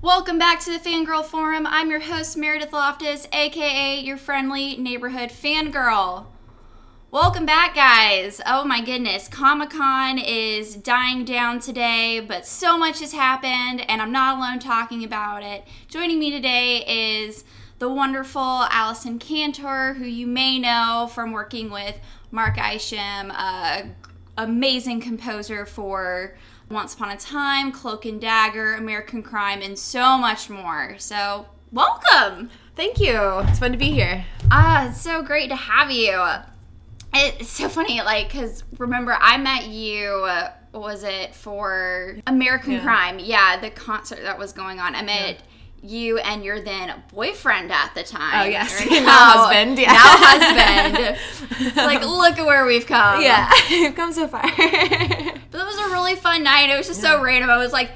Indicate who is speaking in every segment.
Speaker 1: Welcome back to the Fangirl Forum. I'm your host, Meredith Loftus, aka your friendly neighborhood fangirl. Welcome back, guys. Oh my goodness, Comic Con is dying down today, but so much has happened, and I'm not alone talking about it. Joining me today is the wonderful Allison Cantor, who you may know from working with Mark Isham, a amazing composer for once Upon a Time, Cloak and Dagger, American Crime, and so much more. So, welcome!
Speaker 2: Thank you. It's fun to be here.
Speaker 1: Ah, it's so great to have you. It's so funny, like, because remember, I met you, uh, was it for American
Speaker 2: Yeah.
Speaker 1: Crime? Yeah, the concert that was going on. I met you and your then boyfriend at the time.
Speaker 2: Oh, yes.
Speaker 1: Or
Speaker 2: Now husband, yeah.
Speaker 1: Now husband. like, look at where we've come.
Speaker 2: Yeah, you've come so far.
Speaker 1: But it was a really fun night. It was just so random. I was like,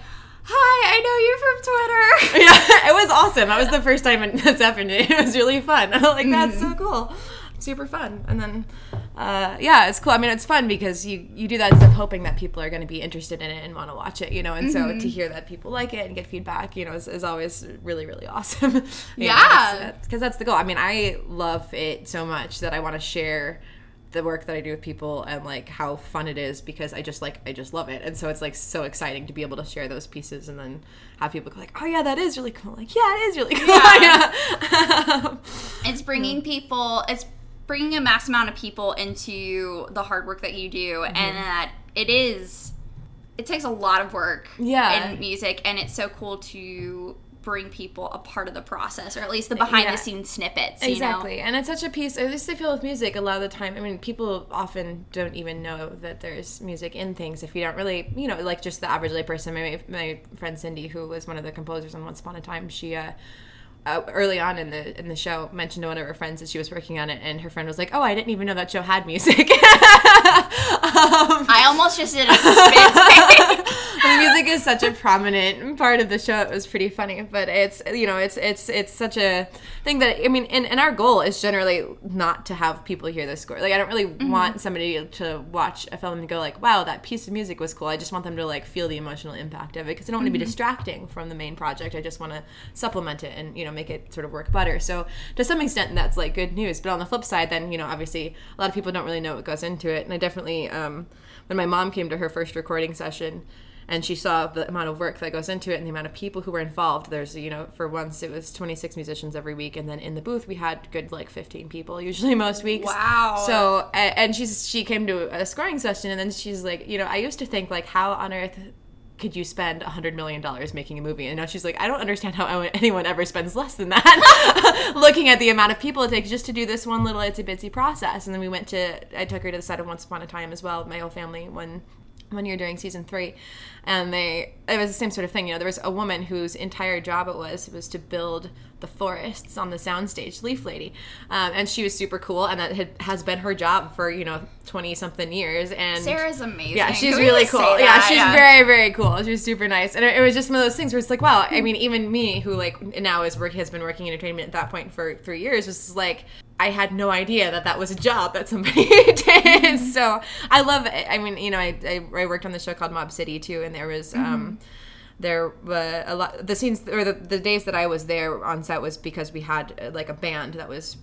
Speaker 1: hi, I know you from Twitter.
Speaker 2: yeah, it was awesome. That was the first time it- that's happened. It was really fun. I'm like, that's mm-hmm. so cool. Super fun. And then, uh, yeah, it's cool. I mean, it's fun because you, you do that stuff hoping that people are going to be interested in it and want to watch it, you know? And so to hear that people like it and get feedback, you know, is, is always really, really awesome.
Speaker 1: Yeah.
Speaker 2: Because that's the goal. I mean, I love it so much that I want to share the work that I do with people and like how fun it is because I just like I just love it and so it's like so exciting to be able to share those pieces and then have people go like oh yeah that is really cool like yeah it is really cool yeah,
Speaker 1: It's bringing people, it's bringing a mass amount of people into the hard work that you do, and that it is, it takes a lot of work
Speaker 2: Yeah.
Speaker 1: in music, and it's so cool to bring people a part of the process, or at least the behind
Speaker 2: Yeah.
Speaker 1: the scenes snippets. You
Speaker 2: exactly and it's such a piece at least I feel with music a lot of the time I mean people often don't even know that there's music in things if you don't really you know like just the average layperson my, my friend Cindy who was one of the composers on Once Upon a Time she uh uh, early on in the in the show mentioned to one of her friends that she was working on it and her friend was like oh i didn't even know that show had music um,
Speaker 1: I almost just did a spit
Speaker 2: the music is such a prominent part of the show. It was pretty funny, but it's you know it's it's it's such a thing that I mean, and, and our goal is generally not to have people hear the score. Like I don't really want somebody to watch a film and go like, "Wow, that piece of music was cool." I just want them to like feel the emotional impact of it because I don't want to be distracting from the main project. I just want to supplement it and you know make it sort of work better. So to some extent, that's like good news. But on the flip side, then you know obviously a lot of people don't really know what goes into it, and I definitely um, when my mom came to her first recording session and she saw the amount of work that goes into it and the amount of people who were involved there's you know for once it was 26 musicians every week and then in the booth we had good like 15 people usually most weeks
Speaker 1: Wow.
Speaker 2: so and she's she came to a scoring session and then she's like you know i used to think like how on earth could you spend a hundred million dollars making a movie? And now she's like, I don't understand how anyone ever spends less than that. Looking at the amount of people it takes just to do this one little itsy bitsy process. And then we went to, I took her to the set of Once Upon a Time as well, my whole family, when one year during season three, and they it was the same sort of thing. You know, there was a woman whose entire job it was was to build the forests on the soundstage, Leaf Lady, um, and she was super cool, and that had, has been her job for you know twenty something years. And
Speaker 1: Sarah's amazing.
Speaker 2: yeah, she's
Speaker 1: Can
Speaker 2: really cool. Yeah, she's very, very cool. She was super nice, and it, it was just one of those things where it's like, wow. I mean, even me, who like now is work has been working in entertainment at that point for three years, was like, I had no idea that that was a job that somebody did. So I love. it. I mean, you know, I, I I worked on the show called Mob City too, and there was. um there were a lot the scenes or the, the days that i was there on set was because we had uh, like a band that was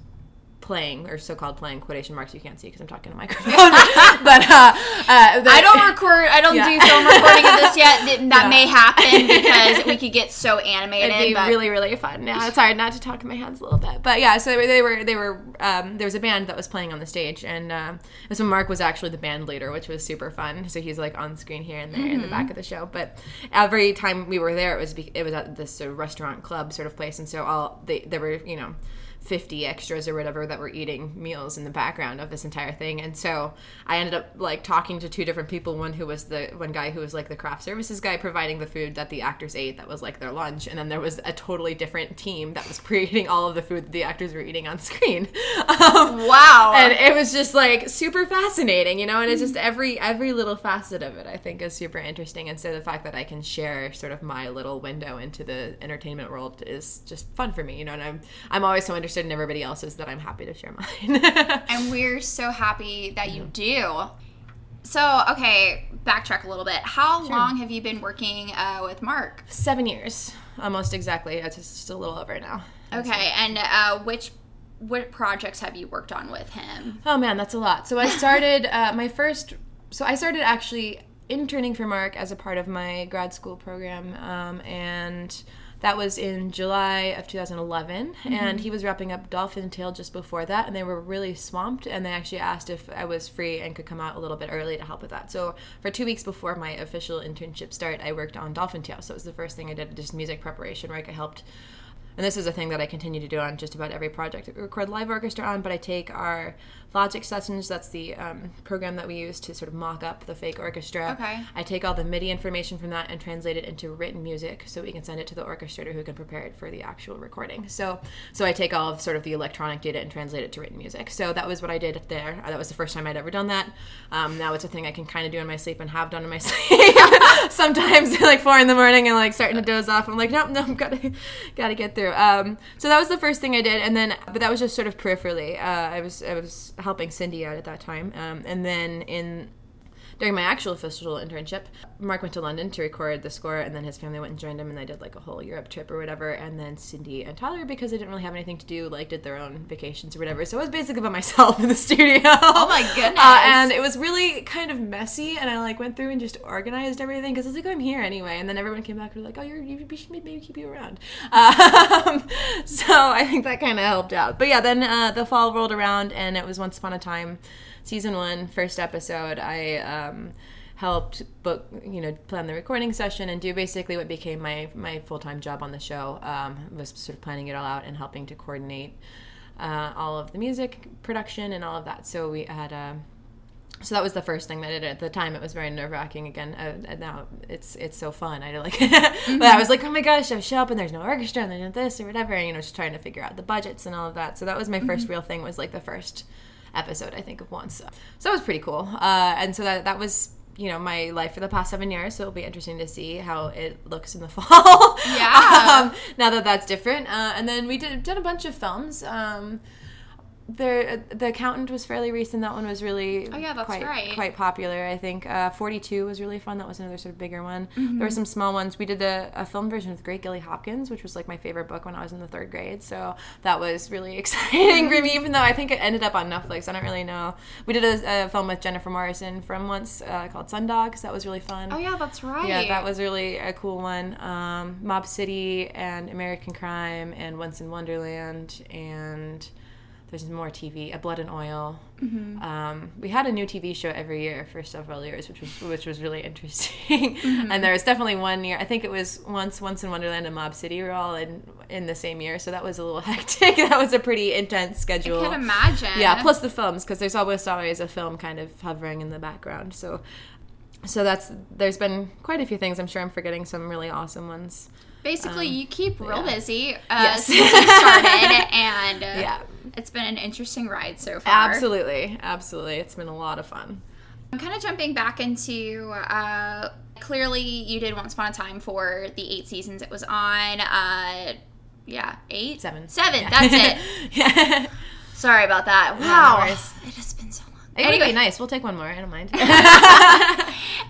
Speaker 2: playing or so-called playing quotation marks you can't see because i'm talking to microphone but uh, uh the-
Speaker 1: I don't record. I don't
Speaker 2: Yeah.
Speaker 1: do film recording of this yet. Th- That
Speaker 2: Yeah.
Speaker 1: may happen because we could get so animated.
Speaker 2: It'd be
Speaker 1: but
Speaker 2: really, really fun. Yeah, it's hard not to talk in my hands a little bit, but yeah. So they were, they were. Um, there was a band that was playing on the stage, and um, so Mark was actually the band leader, which was super fun. So he's like on screen here and there in the back of the show. But every time we were there, it was it was at this sort of restaurant club sort of place, and so all they there were you know. 50 extras or whatever that were eating meals in the background of this entire thing. And so i ended up like talking to two different people one who was the one guy who was like the craft services guy providing the food that the actors ate that was like their lunch. And then there was a totally different team that was creating all of the food that the actors were eating on screen. Um,
Speaker 1: wow.
Speaker 2: and it was just like super fascinating you know and it's just every every little facet of it i think is super interesting. And so the fact that i can share sort of my little window into the entertainment world is just fun for me you know and i'm i'm always so interested in everybody else's that i'm happy to share mine
Speaker 1: and we're so happy that you do. So, okay, backtrack a little bit. How long have you been working uh, with Mark?
Speaker 2: Seven years, almost exactly. It's just a little over now.
Speaker 1: Okay, and uh, which what projects have you worked on with him?
Speaker 2: Oh man, that's a lot. So I started uh, my first. So I started actually interning for Mark as a part of my grad school program, um, and that was in July of 2011. And mm-hmm. he was wrapping up Dolphin Tale just before that, and they were really swamped. And they actually asked if I was free and could come out a little bit early to help with that. So for two weeks before my official internship start, I worked on Dolphin Tale. So it was the first thing I did, just music preparation, where I helped and this is a thing that I continue to do on just about every project that we record live orchestra on. But I take our Logic sessions, that's the um, program that we use to sort of mock up the fake orchestra.
Speaker 1: Okay.
Speaker 2: I take all the MIDI information from that and translate it into written music so we can send it to the orchestrator who can prepare it for the actual recording. So so I take all of sort of the electronic data and translate it to written music. So that was what I did there. That was the first time I'd ever done that. Um, now it's a thing I can kind of do in my sleep and have done in my sleep. Sometimes like four in the morning and like starting to doze off. I'm like, nope, nope, gotta gotta get through. Um, so that was the first thing I did, and then but that was just sort of peripherally. Uh, I was I was helping Cindy out at that time, um, and then in during my actual official internship, Mark went to London to record the score, and then his family went and joined him, and they did like a whole Europe trip or whatever. And then Cindy and Tyler, because they didn't really have anything to do, like did their own vacations or whatever. So it was basically by myself in the studio. Oh
Speaker 1: my goodness.
Speaker 2: Uh, and it was really kind of messy, and I like went through and just organized everything because I was like, oh, I'm here anyway. And then everyone came back and were like, oh, you're, you should maybe keep you around. Um, so I think that kind of helped out. But yeah, then uh, the fall rolled around, and it was Once Upon a Time season one, first episode, I um, helped book, you know, plan the recording session and do basically what became my my full time job on the show. Um, was sort of planning it all out and helping to coordinate uh, all of the music production and all of that. So we had. Uh, so that was the first thing that I did. At the time, it was very nerve wracking. Again, uh, and now it's it's so fun. I like, but I was like, oh my gosh, I show up and there's no orchestra and there's no this or whatever. And, you know, just trying to figure out the budgets and all of that. So that was my 1st real thing. Was like the first episode I think of once. So that was pretty cool. Uh, and so that that was you know my life for the past seven years. So it'll be interesting to see how it looks in the fall.
Speaker 1: Yeah.
Speaker 2: um, now that that's different. Uh, and then we did did a bunch of films. Um, there, the accountant was fairly recent. That one was really
Speaker 1: Oh, yeah, that's
Speaker 2: quite
Speaker 1: right.
Speaker 2: quite popular. I think uh, Forty Two was really fun. That was another sort of bigger one.
Speaker 1: Mm-hmm.
Speaker 2: There were some small ones. We did a, a film version with Great Gilly Hopkins, which was like my favorite book when I was in the third grade. So that was really exciting for me. Even though I think it ended up on Netflix, I don't really know. We did a, a film with Jennifer Morrison from once uh, called Sundogs. That was really fun.
Speaker 1: Oh yeah, that's right.
Speaker 2: Yeah, that was really a cool one. Um, Mob City and American Crime and Once in Wonderland and there's more TV. A Blood and Oil.
Speaker 1: Mm-hmm.
Speaker 2: Um, we had a new TV show every year for several years, which was which was really interesting. and there was definitely one year. I think it was once Once in Wonderland and Mob City were all in in the same year, so that was a little hectic. that was a pretty intense schedule.
Speaker 1: I can imagine.
Speaker 2: Yeah, plus the films because there's always always a film kind of hovering in the background. So so that's there's been quite a few things. I'm sure I'm forgetting some really awesome ones.
Speaker 1: Basically, you keep real
Speaker 2: Um, yeah.
Speaker 1: busy uh,
Speaker 2: Yes.
Speaker 1: since you started, and uh,
Speaker 2: Yeah.
Speaker 1: it's been an interesting ride so far.
Speaker 2: Absolutely, absolutely. It's been a lot of fun.
Speaker 1: I'm kind of jumping back into. Uh, clearly, you did Once Upon a Time for the eight seasons it was on. Uh, yeah, eight,
Speaker 2: Seven.
Speaker 1: seven. That's it.
Speaker 2: yeah.
Speaker 1: Sorry about that. Wow,
Speaker 2: worries.
Speaker 1: it has been so long.
Speaker 2: Be nice. We'll take one more. I don't mind.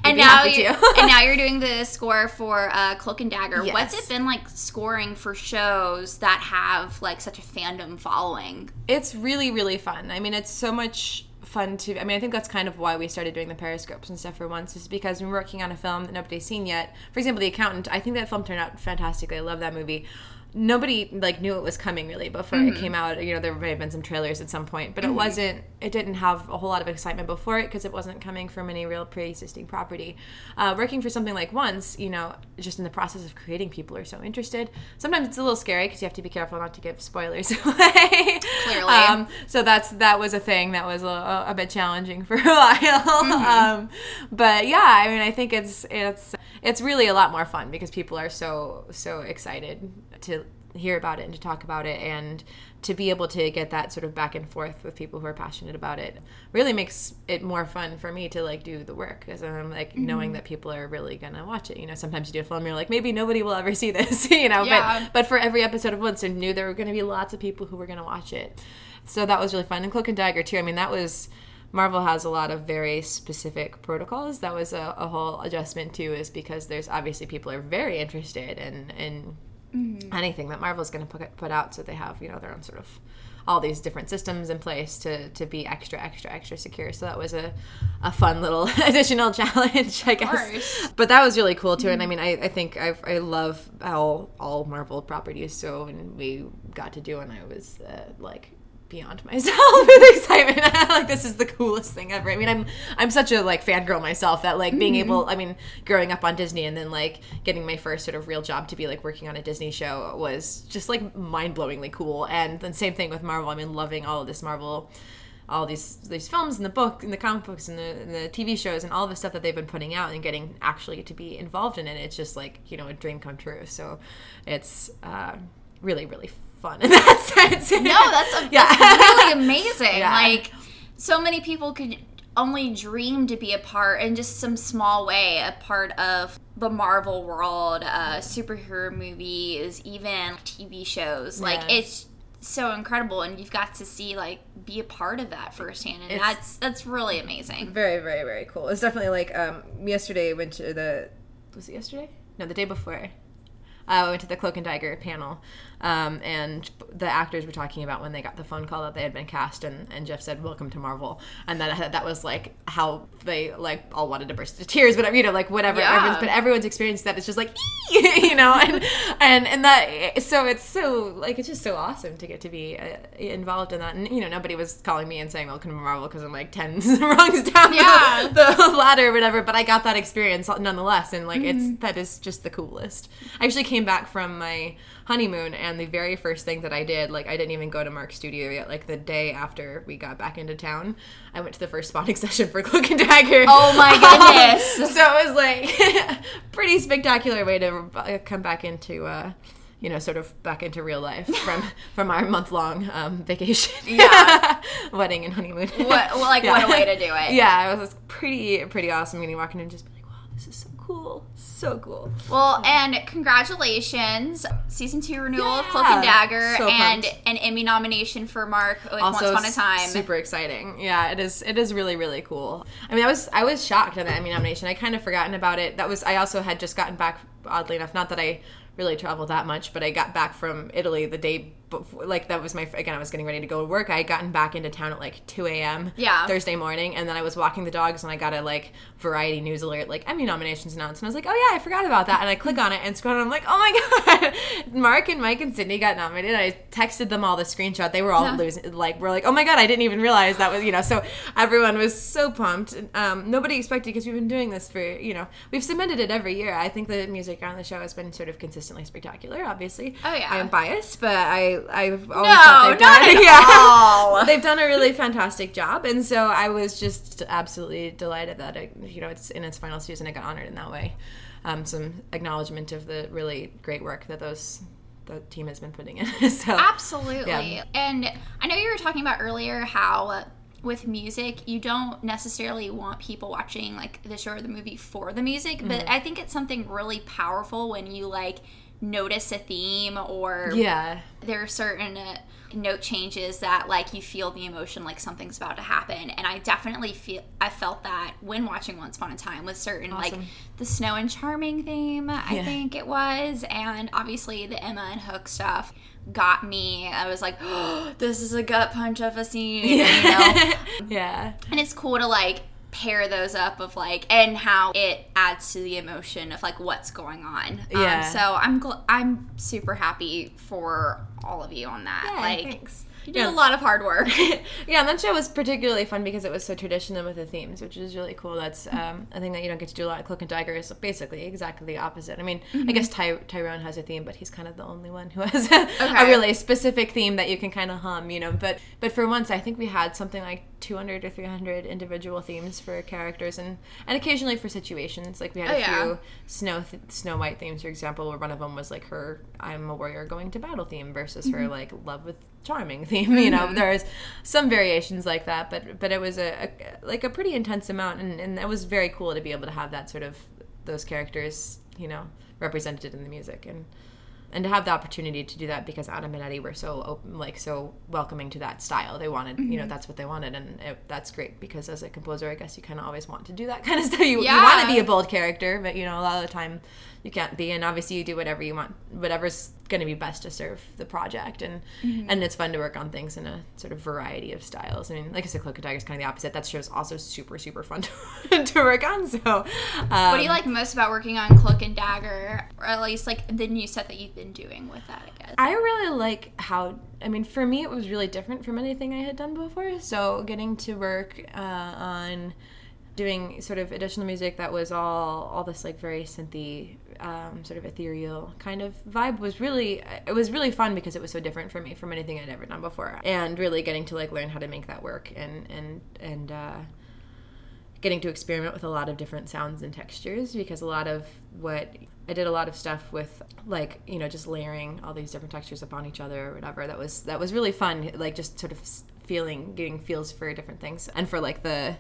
Speaker 1: and now you, and now you're doing the score for uh, Cloak and Dagger. What's it been like scoring for shows that have like such a fandom following?
Speaker 2: it's really really fun i mean it's so much fun to i mean i think that's kind of why we started doing the periscopes and stuff for once is because we're working on a film that nobody's seen yet for example the accountant i think that film turned out fantastically i love that movie nobody like knew it was coming really before it came out. You know there may have been some trailers at some point but it wasn't it didn't have a whole lot of excitement before it because it wasn't coming from any real pre-existing property. Uh, working for something like once you know just in the process of creating people are so interested. Sometimes it's a little scary because you have to be careful not to give spoilers away.
Speaker 1: Clearly.
Speaker 2: um, so that's that was a thing that was a, a bit challenging for a while. Um, but yeah i mean i think it's it's it's really a lot more fun because people are so so excited to hear about it and to talk about it and to be able to get that sort of back and forth with people who are passionate about it really makes it more fun for me to like do the work because i'm like mm-hmm. knowing that people are really gonna watch it. You know sometimes you do a film you're like maybe nobody will ever see this you know
Speaker 1: Yeah.
Speaker 2: but but for every episode of once i knew there were gonna be lots of people who were gonna watch it. So that was really fun. And cloak and dagger too. I mean that was Marvel has a lot of very specific protocols. That was a, a whole adjustment too, is because there's obviously people are very interested in in mm-hmm. anything that Marvel's going to put put out, so they have you know their own sort of all these different systems in place to to be extra extra extra secure. So that was a a fun little additional challenge, I guess. But that was really cool too. Mm-hmm. And I mean, I, I think I I love how all Marvel properties so and we got to do, and I was uh, like beyond myself with excitement. like this is the coolest thing ever. I mean, I'm I'm such a like fangirl myself that like being mm-hmm. able. I mean, growing up on Disney and then like getting my first sort of real job to be like working on a Disney show was just like mind blowingly cool. And then same thing with Marvel. I mean, loving all of this Marvel. All these these films and the book and the comic books and the, and the TV shows and all the stuff that they've been putting out and getting actually to be involved in it, it's just like you know a dream come true. So it's uh, really really fun in that sense.
Speaker 1: No, that's, a, yeah. that's really amazing. Yeah. Like so many people could only dream to be a part in just some small way a part of the marvel world uh, superhero movies even tv shows like it's so incredible and you've got to see like be a part of that firsthand and it's that's that's really amazing
Speaker 2: very very very cool it's definitely like um yesterday went to the was it yesterday no the day before uh, I went to the Cloak and Dagger panel, um, and the actors were talking about when they got the phone call that they had been cast, and, and Jeph said, "Welcome to Marvel," and that that was like how they like all wanted to burst into tears, whatever you know, like whatever. Yeah. Everyone's, but everyone's experienced that it's just like, you know, and and and that so it's so like it's just so awesome to get to be uh, involved in that, and you know, nobody was calling me and saying "Welcome to Marvel" because I'm like ten rungs down yeah. the, the, ladder or whatever, but I got that experience nonetheless, and like mm-hmm. it's that is just the coolest. I actually came back from my honeymoon and the very first thing that I did, like I didn't even go to Mark's studio yet. Like the day after we got back into town, I went to the first spotting session for Cloak and Dagger.
Speaker 1: Oh my goodness!
Speaker 2: so it was like pretty spectacular way to uh, come back into. Uh, you know, sort of back into real life from from our month long um, vacation.
Speaker 1: Yeah,
Speaker 2: wedding and honeymoon.
Speaker 1: What well, like yeah. what a way to do it.
Speaker 2: Yeah, it was pretty pretty awesome. Getting walking in and just be like, wow, this is so cool so cool.
Speaker 1: Well, and congratulations, season two renewal yeah. of Cloak and Dagger, so and an Emmy nomination for Mark also, Once Upon a Time.
Speaker 2: Super exciting. Yeah, it is. It is really really cool. I mean, I was I was shocked at the Emmy nomination. I kind of forgotten about it. That was I also had just gotten back. Oddly enough, not that I really travel that much, but I got back from Italy the day before, like that was my again. I was getting ready to go to work. I had gotten back into town at like two a.m.
Speaker 1: Yeah,
Speaker 2: Thursday morning, and then I was walking the dogs, and I got a like Variety news alert, like Emmy nominations announced, and I was like, oh yeah, I forgot about that, and I click on it and scroll, and I'm like, oh my god, Mark and Mike and Cindy got nominated. I texted them all the screenshot. They were all yeah. losing, like we're like, oh my god, I didn't even realize that was you know. So everyone was so pumped. Um, nobody expected because we've been doing this for you know we've submitted it every year. I think the music on the show has been sort of consistently spectacular. Obviously,
Speaker 1: oh yeah,
Speaker 2: I'm biased, but I I've always no, they've not done, at yeah, all. they've done a really fantastic job, and so I was just absolutely delighted that it, you know it's in its final season. It got honored in that way. Um, some acknowledgement of the really great work that those the team has been putting in. so
Speaker 1: absolutely, yeah. and I know you were talking about earlier how with music, you don't necessarily want people watching like the show or the movie for the music, mm-hmm. but I think it's something really powerful when you like notice a theme or
Speaker 2: yeah.
Speaker 1: there are certain uh, note changes that like you feel the emotion like something's about to happen. And i definitely feel i felt that when watching once upon a time with certain awesome. like the snow and charming theme i think it was. And obviously the emma and hook stuff got me. I was like oh, this is a gut punch of a scene yeah. you know?
Speaker 2: Yeah.
Speaker 1: And it's cool to like pair those up of like and how it adds to the emotion of like what's going on. Um, yeah. Um, so I'm gl- I'm super happy for all of you on that.
Speaker 2: Yeah,
Speaker 1: like
Speaker 2: thanks.
Speaker 1: You did yeah. a lot of hard work.
Speaker 2: yeah, and that show was particularly fun because it was so traditional with the themes, which is really cool. That's um, a thing that you don't get to do a lot. Cloak and Dagger is basically exactly the opposite. I mean, mm-hmm. I guess Ty- Tyrone has a theme, but he's kind of the only one who has a, okay. a really specific theme that you can kind of hum, you know. But but for once, I think we had something like 200 or 300 individual themes for characters and and occasionally for situations. Like we had oh, a yeah. few Snow th- Snow White themes, for example, where one of them was like her "I'm a warrior going to battle" theme versus mm-hmm. her like love with charming theme you know mm-hmm. there's some variations like that but but it was a, a, like a pretty intense amount and, and it was very cool to be able to have that sort of those characters you know represented in the music and and to have the opportunity to do that because Adam and Eddie were so open, like so welcoming to that style. They wanted, you know, that's what they wanted, and it, that's great because as a composer, I guess you kind of always want to do that kind of stuff. You, you want to be a bold character, but you know, a lot of the time you can't be. And obviously, you do whatever you want, whatever's going to be best to serve the project. And and it's fun to work on things in a sort of variety of styles. I mean, like I said, Cloak and Dagger is kind of the opposite. That show's also super super fun to, to work on. So, um,
Speaker 1: What do you like most about working on Cloak and Dagger, or at least like the new set that you've been doing with that? I guess.
Speaker 2: I really like how, I mean, for me, it was really different from anything I had done before. So, getting to work uh, on doing sort of additional music that was all all this like very synthy um, sort of ethereal kind of vibe was really it was really fun because it was so different for me from anything I'd ever done before. And really getting to like learn how to make that work and and and uh, getting to experiment with a lot of different sounds and textures because a lot of what I did a lot of stuff with like you know just layering all these different textures upon each other or whatever. That was that was really fun like just sort of feeling getting feels for different things and for like the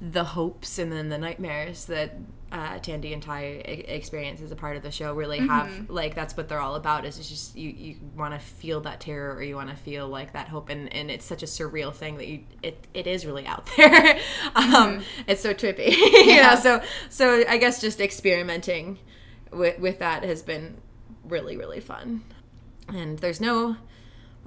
Speaker 2: the hopes and then the nightmares that uh, Tandy and Ty experience as a part of the show really have like that's what they're all about is it's just you you want to feel that terror or you want to feel like that hope and and it's such a surreal thing that you it, it is really out there. Um it's so trippy. You
Speaker 1: Yeah.
Speaker 2: know so so I guess just experimenting with with that has been really really fun. And there's no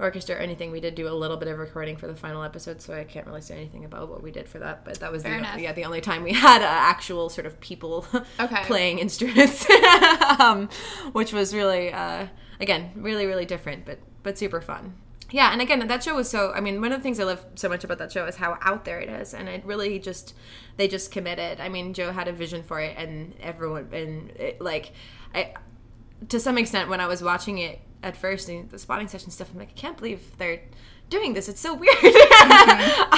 Speaker 2: orchestra or anything we did do a little bit of recording for the final episode so i can't really say anything about what we did for that but that was
Speaker 1: Fair
Speaker 2: the,
Speaker 1: enough.
Speaker 2: yeah the only time we had uh, actual sort of people
Speaker 1: Okay.
Speaker 2: playing instruments um, which was really uh, again really really different but but super fun yeah and again that show was so i mean one of the things i love so much about that show is how out there it is and it really just they just committed i mean joe had a vision for it and everyone and it, like i to some extent when I was watching it at first in the spotting session stuff, I'm like, I can't believe they're doing this. It's so weird.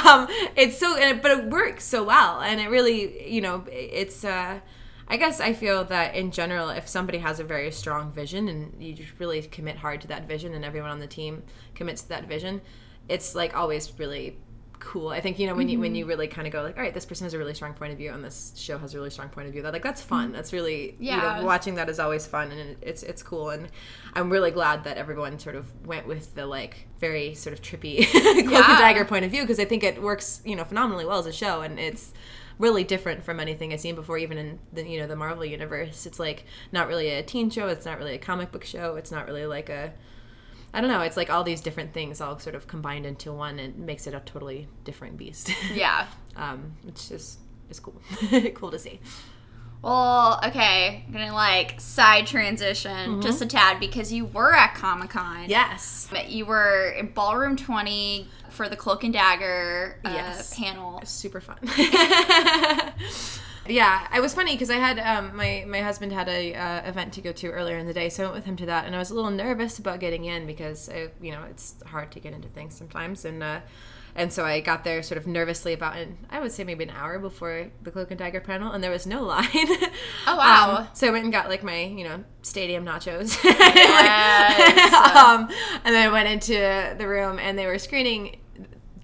Speaker 2: um, it's so, but it works so well, and it really, you know, it's. Uh, I guess I feel that in general, if somebody has a very strong vision and you just really commit hard to that vision, and everyone on the team commits to that vision, it's like always really cool. I think you know when you when mm-hmm. you really kind of go like, all right, this person has a really strong point of view, and this show has a really strong point of view. That like that's fun. Mm-hmm. That's really you
Speaker 1: Yeah.
Speaker 2: know, watching that is always fun, and it's it's cool. And I'm really glad that everyone sort of went with the like very sort of trippy cloak
Speaker 1: Yeah.
Speaker 2: and dagger point of view because I think it works you know phenomenally well as a show, and it's really different from anything I've seen before, even in the you know the Marvel universe. It's like not really a teen show. It's not really a comic book show. It's not really like a I don't know. It's like all these different things all sort of combined into one and makes it a totally different beast.
Speaker 1: Yeah.
Speaker 2: um, which is is cool. cool to see.
Speaker 1: Well, okay, I'm gonna like side transition just a tad because you were at Comic Con.
Speaker 2: Yes.
Speaker 1: You were in Ballroom 20 for the Cloak and Dagger uh,
Speaker 2: Yes.
Speaker 1: panel.
Speaker 2: super fun. yeah, it was funny because I had um, my my husband had a uh, event to go to earlier in the day, so I went with him to that, and I was a little nervous about getting in because I, you know it's hard to get into things sometimes, and uh, and so I got there sort of nervously about an I would say maybe an hour before the Cloak and Dagger panel, and there was no line.
Speaker 1: Oh, wow.
Speaker 2: Um, so I went and got like my you know stadium nachos.
Speaker 1: Yes.
Speaker 2: um, and then I went into the room, and they were screening.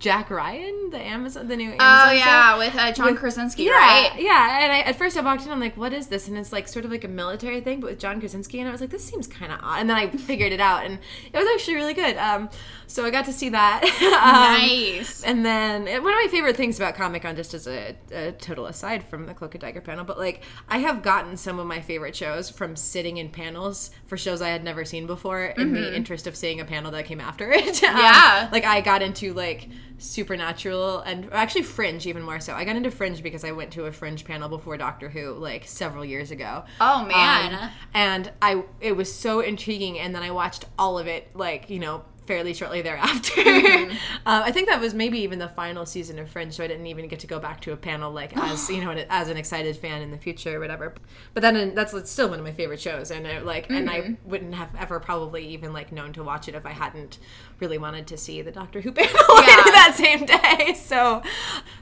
Speaker 2: Jack Ryan, the Amazon, the new Amazon
Speaker 1: Oh
Speaker 2: show.
Speaker 1: yeah, with uh, John
Speaker 2: With-
Speaker 1: Krasinski,
Speaker 2: Yeah,
Speaker 1: right?
Speaker 2: yeah. And I, at first I walked in, I'm like, what is this? And it's like sort of like a military thing, but with John Krasinski. And I was like, this seems kind of odd. And then I figured it out, and it was actually really good. Um, so I got to see that. um,
Speaker 1: Nice.
Speaker 2: And then uh, one of my favorite things about Comic Con, just as a, a total aside from the Cloak and Dagger panel, but like I have gotten some of my favorite shows from sitting in panels for shows I had never seen before in the interest of seeing a panel that came after it. Um,
Speaker 1: Yeah.
Speaker 2: like I got into like Supernatural and actually Fringe even more so. I got into Fringe because I went to a Fringe panel before Doctor Who like several years ago.
Speaker 1: Oh, man.
Speaker 2: Um, and I it was so intriguing and then I watched all of it like, you know, fairly shortly thereafter.
Speaker 1: Mm-hmm.
Speaker 2: uh, I think that was maybe even the final season of Fringe, so I didn't even get to go back to a panel like as you know as an excited fan in the future or whatever. But then that's still one of my favorite shows, and I, like and
Speaker 1: Mm-hmm.
Speaker 2: I wouldn't have ever probably even like known to watch it if I hadn't really wanted to see the Doctor Who panel
Speaker 1: Yeah.
Speaker 2: that same day. So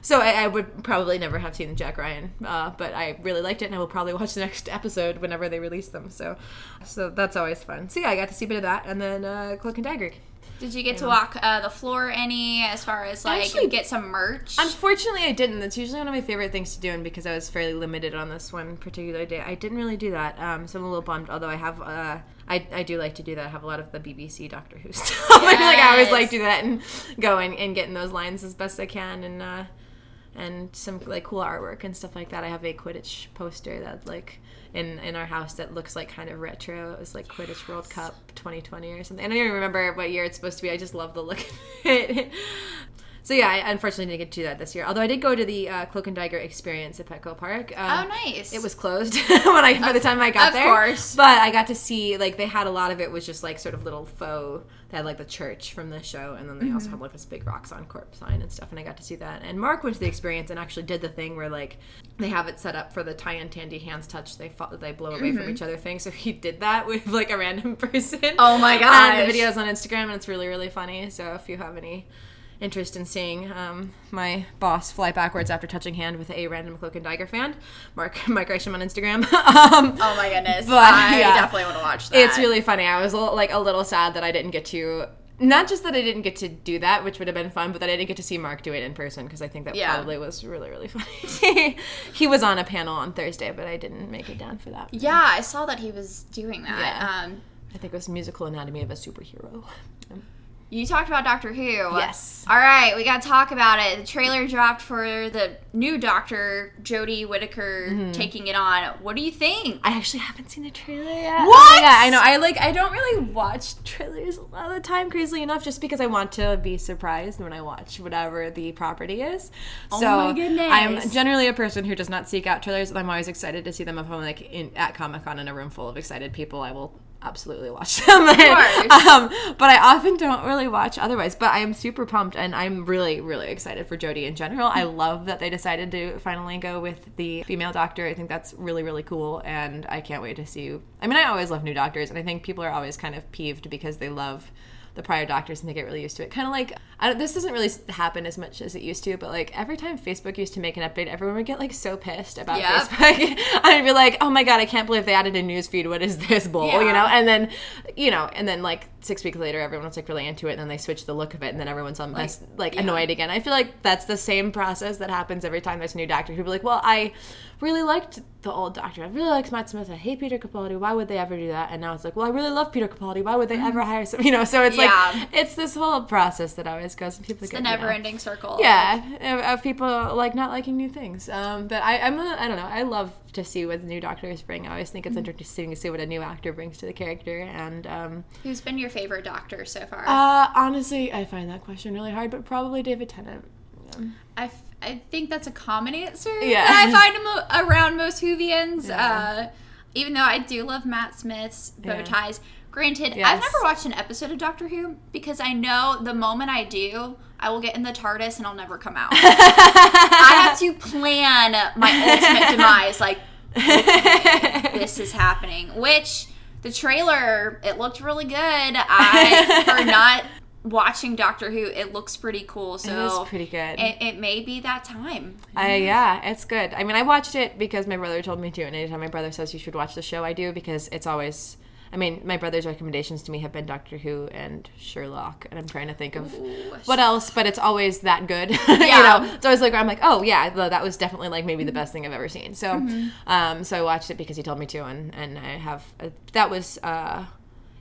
Speaker 2: so I, I would probably never have seen Jack Ryan, uh, but I really liked it, and I will probably watch the next episode whenever they release them. So so that's always fun. So yeah, I got to see a bit of that, and then uh, Cloak and Dagger
Speaker 1: Did you get to walk uh, the floor any as far as like
Speaker 2: Actually-
Speaker 1: get some merch?
Speaker 2: Unfortunately, I didn't. That's usually one of my favorite things to do, and because I was fairly limited on this one particular day, I didn't really do that. Um, so I'm a little bummed. Although I have, uh, I, I do like to do that. I have a lot of the BBC Doctor Who stuff. like I always
Speaker 1: Yes.
Speaker 2: like do that and go and, and get in those lines as best I can, and uh, and some like cool artwork and stuff like that. I have a Quidditch poster that like in in our house that looks like kind of retro. It was like Quidditch World Cup 2020 or something. I don't even remember what year it's supposed to be. I just love the look of it. So yeah, I unfortunately didn't get to do that this year. Although I did go to the uh, Cloak and Dagger experience at Petco Park. Um,
Speaker 1: oh, nice.
Speaker 2: It was closed when I by the time I got
Speaker 1: of
Speaker 2: there.
Speaker 1: Of course.
Speaker 2: But I got to see like they had a lot of it was just like sort of little faux. They had like the church from the show, and then they
Speaker 1: Mm-hmm.
Speaker 2: also had like this big Roxxon Corp's sign and stuff. And I got to see that. And Mark went to the experience and actually did the thing where like they have it set up for the Ty and Tandy hands touch. They fo- they blow away from each other thing. So he did that with like a random person.
Speaker 1: Mm-hmm. Oh my
Speaker 2: And the videos on Instagram, and it's really really funny. So if you have any interest in seeing um, my boss fly backwards after touching hand with a random Cloak and Dagger fan, Mark Mike Isham on Instagram. um,
Speaker 1: Oh my goodness!
Speaker 2: But,
Speaker 1: I
Speaker 2: yeah.
Speaker 1: definitely want to watch that.
Speaker 2: it's really funny. I was a little, like a little sad that I didn't get to. Not just that I didn't get to do that, which would have been fun, but that I didn't get to see Mark do it in person because I think that
Speaker 1: Yeah.
Speaker 2: probably was really, really funny. he was on a panel on Thursday, but I didn't make it down for that.
Speaker 1: Yeah, I saw that he was doing that.
Speaker 2: Yeah.
Speaker 1: Um,
Speaker 2: I think it was musical anatomy of a superhero.
Speaker 1: You talked about Doctor Who.
Speaker 2: Yes.
Speaker 1: All right, we got to talk about it. The trailer dropped for the new Doctor, Jodie Whittaker,
Speaker 2: Mm-hmm.
Speaker 1: taking it on. What do you think?
Speaker 2: I actually haven't seen the trailer yet.
Speaker 1: What?
Speaker 2: yeah, I know. I like. I don't really watch trailers a lot of the time, crazily enough, just because I want to be surprised when I watch whatever the property is.
Speaker 1: Oh
Speaker 2: so
Speaker 1: my goodness.
Speaker 2: I'm generally a person who does not seek out trailers, I'm always excited to see them. If I'm like in, at Comic Con in a room full of excited people, I will absolutely watch them. um, but I often don't really watch otherwise. But I am super pumped, and I'm really, really excited for Jodie in general. I love that they decided to finally go with the female doctor. I think that's really, really cool, and I can't wait to see. You. I mean, I always love new doctors, and I think people are always kind of peeved because they love the prior doctors and they get really used to it. Kind of like I don't, this doesn't really happen as much as it used to, but like every time Facebook used to make an update, everyone would get like so pissed about
Speaker 1: Yep.
Speaker 2: Facebook. I'd be like, oh my god, I can't believe they added a news feed. What is this bull? You know? And then, you know, and then like six weeks later, everyone was like really into it, and then they switched the look of it, and then everyone's on like, like
Speaker 1: yeah.
Speaker 2: annoyed again. I feel like that's the same process that happens every time there's a new doctor. Who'd be like, well, I really liked the old doctor. I really liked Matt Smith. I hate Peter Capaldi. Why would they ever do that? And now it's like, well, I really love Peter Capaldi. Why would they mm-hmm. ever hire some? You know, so it's
Speaker 1: Yeah.
Speaker 2: like it's this whole process that always goes. And people
Speaker 1: the
Speaker 2: get know,
Speaker 1: never-ending circle.
Speaker 2: yeah, of, people like not liking new things. Um, but I, I'm a, I don't know. I love to see what the new doctors bring. I always think it's interesting to see what a new actor brings to the character. And um,
Speaker 1: Who's been your favorite Doctor so far?
Speaker 2: uh, honestly, I find that question really hard. But probably David Tennant.
Speaker 1: I, f- I think that's a common answer
Speaker 2: Yeah.
Speaker 1: I find mo- around most Whovians.
Speaker 2: Yeah.
Speaker 1: Uh, even though I do love Matt Smith's bow
Speaker 2: Yeah.
Speaker 1: Granted, I've never watched an episode of Doctor Who because I know the moment I do, I will get in the TARDIS and I'll never come out. I have to plan my ultimate demise. Like, this is happening. Which the trailer, it looked really good. I for not watching Doctor Who, it looks pretty cool. So
Speaker 2: it is pretty good.
Speaker 1: it, it may be that time.
Speaker 2: I, yeah, it's good. I mean, I watched it because my brother told me to, and anytime my brother says you should watch the show, I do because it's always. I mean, my brother's recommendations to me have been Doctor Who and Sherlock, and I'm trying to think of
Speaker 1: Ooh,
Speaker 2: what else, but it's always that good.
Speaker 1: Yeah.
Speaker 2: you know, it's always like I'm like, oh yeah, th- that was definitely like maybe the best thing I've ever seen. So, um, so I watched it because he told me to, and and I have uh, that was uh,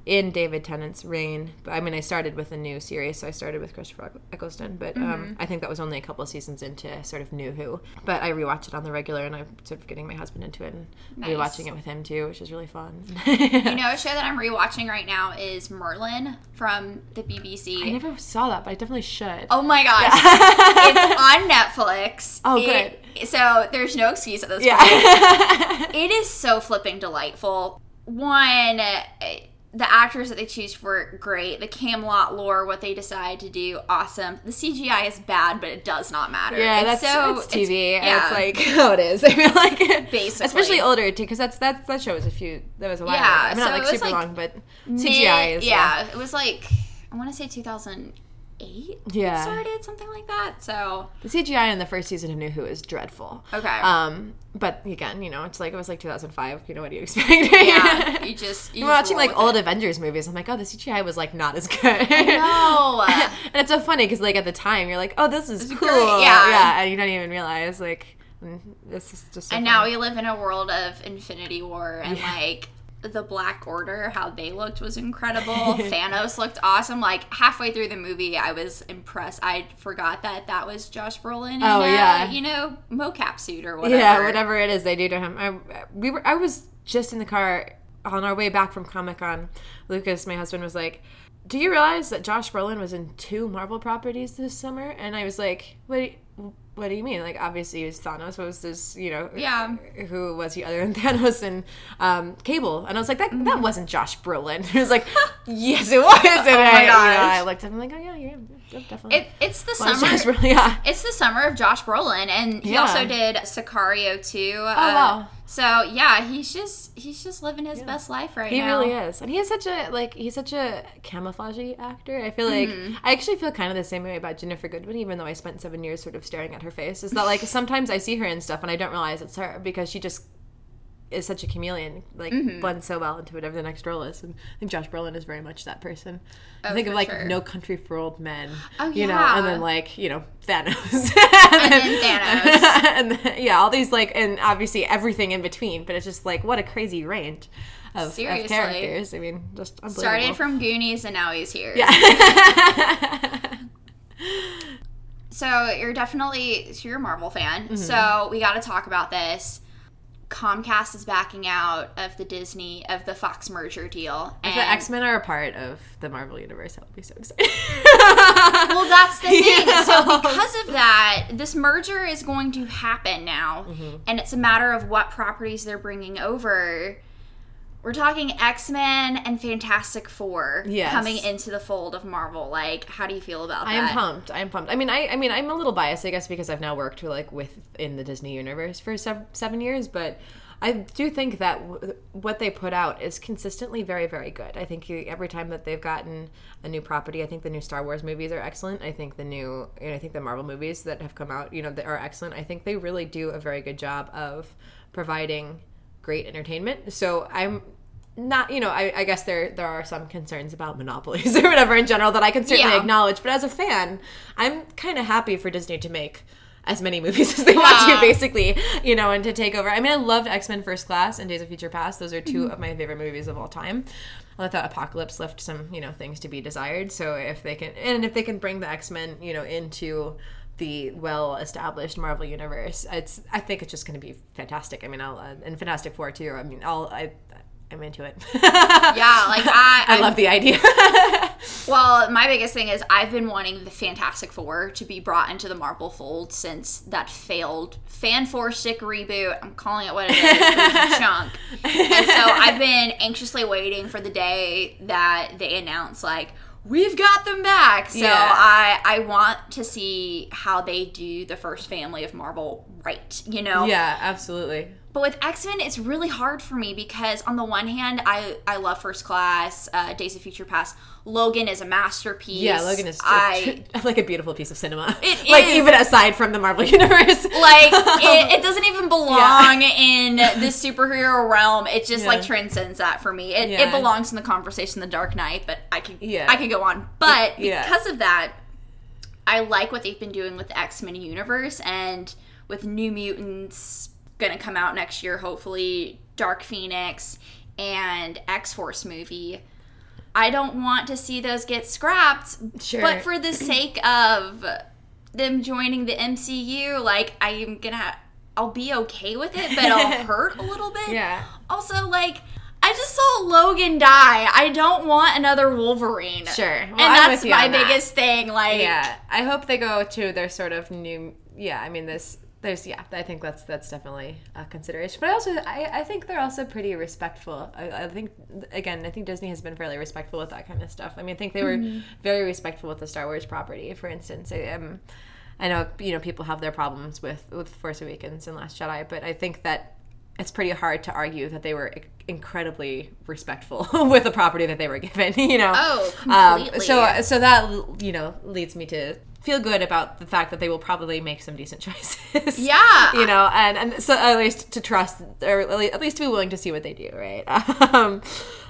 Speaker 2: in David Tennant's reign. But I mean, I started with a new series, so I started with Christopher Eccleston, but um, I think that was only a couple of seasons into sort of new Who. But I rewatched it on the regular, and I'm sort of getting my husband into it and
Speaker 1: Nice.
Speaker 2: rewatching it with him too, which is really fun.
Speaker 1: You know, a show that I'm rewatching right now is Merlin from the BBC.
Speaker 2: I never saw that, but I definitely should.
Speaker 1: Oh my gosh. it's on Netflix.
Speaker 2: Oh,
Speaker 1: It- so there's no excuse at this point.
Speaker 2: yeah.
Speaker 1: It is so flipping delightful. One, eh, the actors that they choose for great. The Camelot lore, what they decide to do, awesome. The CGI is bad, but it does not matter.
Speaker 2: Yeah,
Speaker 1: it's
Speaker 2: that's
Speaker 1: so
Speaker 2: it's TV. and
Speaker 1: yeah.
Speaker 2: It's like how it is. I feel like
Speaker 1: Basically.
Speaker 2: especially older too, because that's that that show was a few that was a while.
Speaker 1: Yeah,
Speaker 2: ago. I mean,
Speaker 1: so
Speaker 2: not like super
Speaker 1: like,
Speaker 2: long, but
Speaker 1: mid-
Speaker 2: CGI is
Speaker 1: yeah, it was like I want to say 2008 eight.
Speaker 2: Yeah.
Speaker 1: started something like that. So
Speaker 2: The CGI in the first season of New Who is dreadful.
Speaker 1: Okay.
Speaker 2: Um, but again, you know, it's like it was like 2005. You know, what do you expect?
Speaker 1: yeah, you just you just
Speaker 2: watching like old
Speaker 1: it.
Speaker 2: Avengers movies. I'm like, oh, the CGI was like not as good.
Speaker 1: No.
Speaker 2: and it's so funny because like at the time you're like, oh, this is cool.
Speaker 1: great, yeah.
Speaker 2: yeah, and you don't even realize like mm, this is just. So
Speaker 1: and now
Speaker 2: funny.
Speaker 1: we live in a world of Infinity War and like the Black Order, how they looked was incredible. Thanos looked awesome. Like halfway through the movie, I was impressed. I forgot that that was Josh Brolin. In
Speaker 2: Oh,
Speaker 1: a,
Speaker 2: yeah.
Speaker 1: you know, mocap suit or whatever.
Speaker 2: yeah, whatever it is they do to him. I we were I was just in the car on our way back from Comic Con. Lucas, my husband, was like. Do you realize that Josh Brolin was in two Marvel properties this summer? And I was like, "What? What do you mean? Like, obviously, it was Thanos. What was this? You know,
Speaker 1: Yeah.
Speaker 2: who was he other than Thanos and um, Cable? And I was like, that
Speaker 1: Mm-hmm.
Speaker 2: that wasn't Josh Brolin. He was like, yes, it was. And I,
Speaker 1: my
Speaker 2: you know. I looked at him like, oh yeah, yeah, yeah definitely.
Speaker 1: It, it's the
Speaker 2: Well,
Speaker 1: summer.
Speaker 2: Josh yeah.
Speaker 1: It's the summer of Josh Brolin, and he
Speaker 2: Yeah.
Speaker 1: also did Sicario too. Oh
Speaker 2: wow.
Speaker 1: So yeah, he's just he's just living his best life right
Speaker 2: He
Speaker 1: now.
Speaker 2: He really is, and he is such a like he's such a camouflagey actor. I feel like
Speaker 1: Mm-hmm.
Speaker 2: I actually feel kind of the same way about Ginnifer Goodwin, even though I spent seven years sort of staring at her face. Is that like sometimes I see her in stuff, and I don't realize it's her because she just is such a chameleon, like
Speaker 1: Mm-hmm.
Speaker 2: blends so well into whatever the next role is. And I think Josh Brolin is very much that person. I
Speaker 1: Oh,
Speaker 2: think of like
Speaker 1: sure.
Speaker 2: No Country for Old Men,
Speaker 1: Oh,
Speaker 2: you know, and then like you know Thanos,
Speaker 1: And then Thanos.
Speaker 2: and then, yeah, all these like, and obviously everything in between. But it's just like what a crazy range of, of characters. I mean, just unbelievable.
Speaker 1: Started from Goonies, and now he's here.
Speaker 2: yeah.
Speaker 1: So you're definitely so you're a Marvel fan.
Speaker 2: Mm-hmm.
Speaker 1: So we got to talk about this. Comcast is backing out of the Disney of the Fox merger deal.
Speaker 2: if the X Men are a part of the Marvel universe, I would be so excited.
Speaker 1: Well, that's the thing.
Speaker 2: Yeah.
Speaker 1: So, because of that, this merger is going to happen now,
Speaker 2: Mm-hmm.
Speaker 1: and it's a matter of what properties they're bringing over. We're talking X Men and Fantastic Four
Speaker 2: Yes.
Speaker 1: coming into the fold of Marvel. Like, how do you feel about that?
Speaker 2: I am pumped. I am pumped. I mean, I, I mean, I'm a little biased, I guess, because I've now worked like within the Disney universe for sev- seven years. But I do think that w- what they put out is consistently very, very good. I think you, every time that they've gotten a new property, I think the new Star Wars movies are excellent. I think the new, and I think the Marvel movies that have come out, you know, that are excellent. I think they really do a very good job of providing great entertainment. So I'm not you know I, I guess there there are some concerns about monopolies or whatever in general that I can certainly
Speaker 1: Yeah.
Speaker 2: acknowledge but as a fan I'm kind of happy for Disney to make as many movies as they want to basically you know and to take over I mean I loved X-Men First Class and Days of Future Past those are 2
Speaker 1: Mm-hmm.
Speaker 2: of my favorite movies of all time I thought Apocalypse left some you know things to be desired so if they can and if they can bring the X-Men you know into the well-established Marvel universe, it's I think it's just going to be fantastic. I mean, I'll uh, and Fantastic Four too. I mean, I'll I I'm into it.
Speaker 1: Yeah, like I,
Speaker 2: I love the idea.
Speaker 1: Well, my biggest thing is I've been wanting the Fantastic Four to be brought into the Marvel fold since that failed fan four stick reboot. I'm calling it what it is. It chunk. And so I've been anxiously waiting for the day that they announce like we've got them back. So
Speaker 2: Yeah.
Speaker 1: I I want to see how they do the first family of Marvel right, you know?
Speaker 2: yeah, absolutely.
Speaker 1: But with X Men, it's really hard for me because on the one hand, I I love First Class, uh, Days of Future Past. Logan is a masterpiece.
Speaker 2: Yeah, Logan is
Speaker 1: I
Speaker 2: like a beautiful piece of cinema.
Speaker 1: It
Speaker 2: like
Speaker 1: is.
Speaker 2: even aside from the Marvel universe.
Speaker 1: like it, it doesn't even belong in the superhero realm. It just
Speaker 2: Yeah.
Speaker 1: like transcends that for me. It,
Speaker 2: Yeah.
Speaker 1: it belongs in the conversation, The Dark Knight. But I could
Speaker 2: Yeah.
Speaker 1: I could go on. But
Speaker 2: Yeah.
Speaker 1: because of that, I like what they've been doing with the X Men universe and with New Mutants going to come out next year, hopefully, Dark Phoenix and X Force movie. I don't want to see those get scrapped,
Speaker 2: Sure.
Speaker 1: but for the sake of them joining the MCU, like I'm gonna, I'll be okay with it, but it'll hurt a little bit.
Speaker 2: Yeah.
Speaker 1: Also, like I just saw Logan die. I don't want another Wolverine.
Speaker 2: Sure. Well,
Speaker 1: and that's my
Speaker 2: on that.
Speaker 1: biggest thing. Like,
Speaker 2: Yeah, I hope they go to their sort of new. Yeah, I mean this. There's yeah, I think that's that's definitely a consideration. But i also, I, I think they're also pretty respectful. I, I think again, I think Disney has been fairly respectful with that kind of stuff. I mean, I think they were very respectful with the Star Wars property, for instance. I, um, I know you know people have their problems with with Force Awakens and Last Jedi, but I think that it's pretty hard to argue that they were incredibly respectful with the property that they were given. You know.
Speaker 1: Oh,
Speaker 2: Um, so so that you know leads me to feel good about the fact that they will probably make some decent choices.
Speaker 1: Yeah.
Speaker 2: you know, and and so at least to trust or at least- at least to be willing to see what they do, right? Um,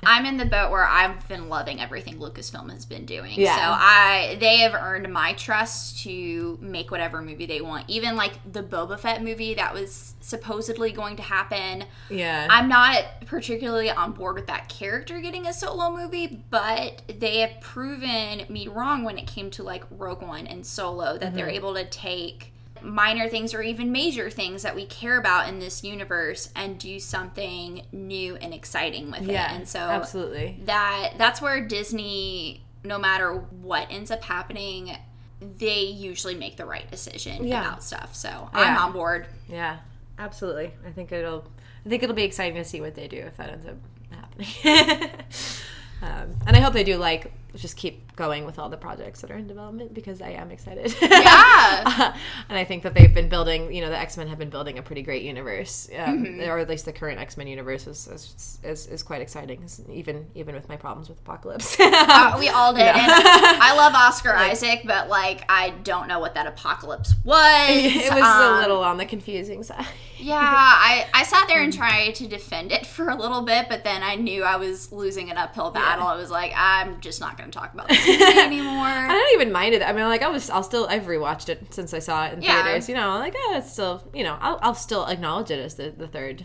Speaker 1: I'm in the boat where I've been loving everything Lucasfilm has been doing.
Speaker 2: Yeah.
Speaker 1: So I they have earned my trust to make whatever movie they want. Even like the Boba Fett movie that was supposedly going to happen.
Speaker 2: yeah.
Speaker 1: I'm not particularly on board with that character getting a solo movie, but they have proven me wrong when it came to like Rogue One and Solo that they're mm-hmm. able to take minor things or even major things that we care about in this universe and do something new and exciting with
Speaker 2: yeah.
Speaker 1: it. And so
Speaker 2: absolutely.
Speaker 1: that that's where Disney no matter what ends up happening they usually make the right decision
Speaker 2: Yeah.
Speaker 1: about stuff. So I'm on board.
Speaker 2: Yeah, absolutely. I think it'll. I think it'll be exciting to see what they do if that ends up happening. um, and I hope they do like just keep going with all the projects that are in development because I am excited.
Speaker 1: Yeah.
Speaker 2: and I think that they've been building. You know, the X Men have been building a pretty great universe, um,
Speaker 1: Mm-hmm.
Speaker 2: or at least the current X Men universe is is, is is quite exciting. Even even with my problems with Apocalypse.
Speaker 1: Uh, we all did. And I love Oscar Isaac, but like I don't know what that apocalypse was.
Speaker 2: it was
Speaker 1: Um,
Speaker 2: a little on the confusing side.
Speaker 1: Yeah, I, I sat there
Speaker 2: Mm.
Speaker 1: and tried to defend it for a little bit, but then I knew I was losing an uphill battle. I was like, I'm just not going to talk about this movie
Speaker 2: I don't even mind it. I mean, like I was, I'll still, I've rewatched it since I saw it in
Speaker 1: Yeah.
Speaker 2: theaters. You know, like eh, it's still, you know, I'll, I'll still acknowledge it as the, the third,